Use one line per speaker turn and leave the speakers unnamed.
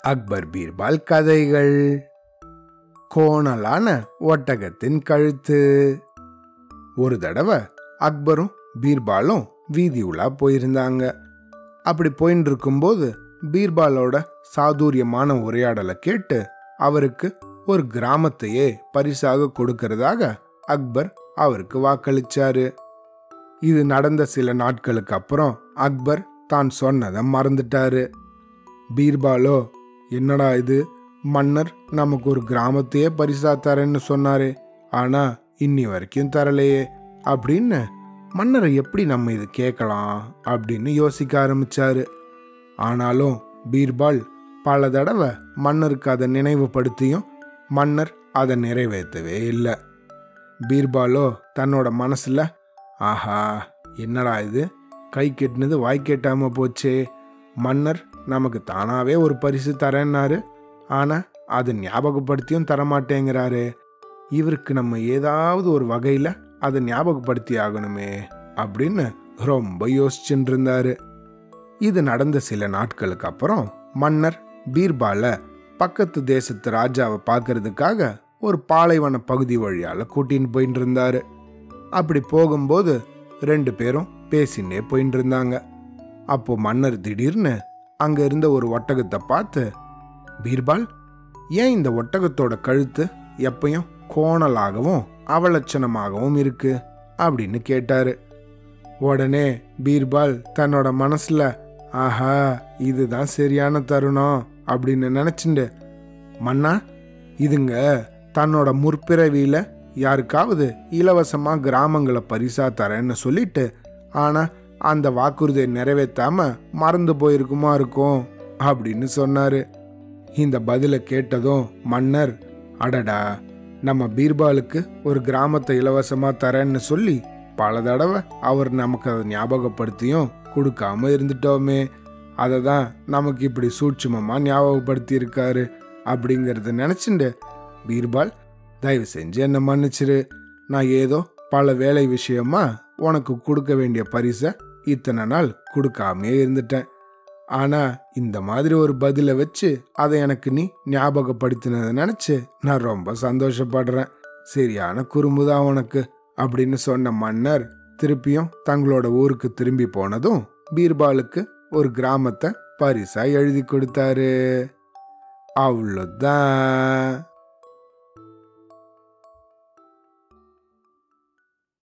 அக்பர் பீர்பால் கதைகள். கோணலான ஒட்டகத்தின் கழுத்து. ஒரு தடவை அக்பரும் பீர்பாலும் வீதி உலா போயிருந்தாங்க. அப்படி போயின்னு இருக்கும்போது பீர்பாலோட சாதுரியமான உரையாடலை கேட்டு அவருக்கு ஒரு கிராமத்தையே பரிசாக கொடுக்கறதாக அக்பர் அவருக்கு வாக்களிச்சாரு. இது நடந்த சில நாட்களுக்கு அப்புறம் அக்பர் தான் சொன்னதை மறந்துட்டாரு. பீர்பாலோ என்னடா இது? மன்னர் நமக்கு ஒரு கிராமத்தையே பரிசா தரேன்னு சொன்னாரு. ஆனா இன்னி வரைக்கும் தரலையே. அப்படின்னு மன்னரை எப்படி நம்ம இது கேட்கலாம் அப்படின்னு யோசிக்க ஆரம்பிச்சாரு. ஆனாலும் பீர்பால் பல தடவை மன்னருக்கு அதை நினைவுபடுத்தியும் மன்னர் அதை நிறைவேற்றவே இல்லை. பீர்பாலோ தன்னோட மனசில் ஆஹா என்னடா இது? கை கெட்டினது வாய் கேட்டாம போச்சே. மன்னர் நமக்கு தானாவே ஒரு பரிசு தரேன்னாரு. ஆனா அது ஞாபகப்படுத்தியும் தரமாட்டேங்கிறாரு. இவருக்கு நம்ம ஏதாவது ஒரு வகையில அதை ஞாபகப்படுத்தி ஆகணுமே அப்படின்னு ரொம்ப யோசிச்சுட்டு இருந்தாரு இது நடந்த சில நாட்களுக்கு அப்புறம் மன்னர் பீர்பால பக்கத்து தேசத்து ராஜாவை பார்க்கறதுக்காக ஒரு பாலைவன பகுதி வழியால கூட்டின்னு போயிட்டு இருந்தாரு அப்படி போகும்போது ரெண்டு பேரும் பேசினே போயின்னு இருந்தாங்க அப்போ மன்னர் திடீர்னு அங்க இருந்த ஒரு ஒட்டகத்தை பார்த்து பீர்பால் ஏன் இந்த ஒட்டகத்தோட கழுத்து எப்பயும் கோணலாகவும் அவலட்சணமாகவும் இருக்கு? அப்படின்னு கேட்டாரு. உடனே பீர்பால் தன்னோட மனசுல ஆஹா இதுதான் சரியான தருணம் அப்படின்னு நினைச்சுண்டு மன்னா இதுங்க தன்னோட முற்பிறவியில யாருக்காவது இலவசமாக கிராமங்களை பரிசா தரேன்னு சொல்லிட்டு ஆனால் அந்த வாக்குறுதியை நிறைவேற்றாம மறந்து போயிருக்குமா இருக்கும் அப்படின்னு சொன்னார். இந்த பதிலை கேட்டதும் மன்னர் அடடா நம்ம பீர்பாலுக்கு ஒரு கிராமத்தை இலவசமாக தரேன்னு சொல்லி பல தடவை அவர் நமக்கு அதை ஞாபகப்படுத்தியும் கொடுக்காம இருந்துட்டோமே. அதை தான் நமக்கு இப்படி சூட்சுமமாக ஞாபகப்படுத்தி இருக்காரு நினச்சிண்டு பீர்பால் தயவு செஞ்சு என்ன மன்னிச்சிரு. நான் ஏதோ பல வேலை விஷயமா உனக்கு கொடுக்க வேண்டிய பரிசை இத்தனை நாள் கொடுக்காமையே இருந்துட்டேன். ஆனா இந்த மாதிரி ஒரு பதிலை வச்சு அதை எனக்கு நீ ஞாபகப்படுத்தினதை நினச்சி நான் ரொம்ப சந்தோஷப்படுறேன். சரியான குறும்பு தான் உனக்கு. அப்படின்னு சொன்ன மன்னர் திருப்பியும் தங்களோட ஊருக்கு திரும்பி போனதும் பீர்பாலுக்கு ஒரு கிராமத்தை பரிசா எழுதி கொடுத்தாரு. அவ்வளோதான்.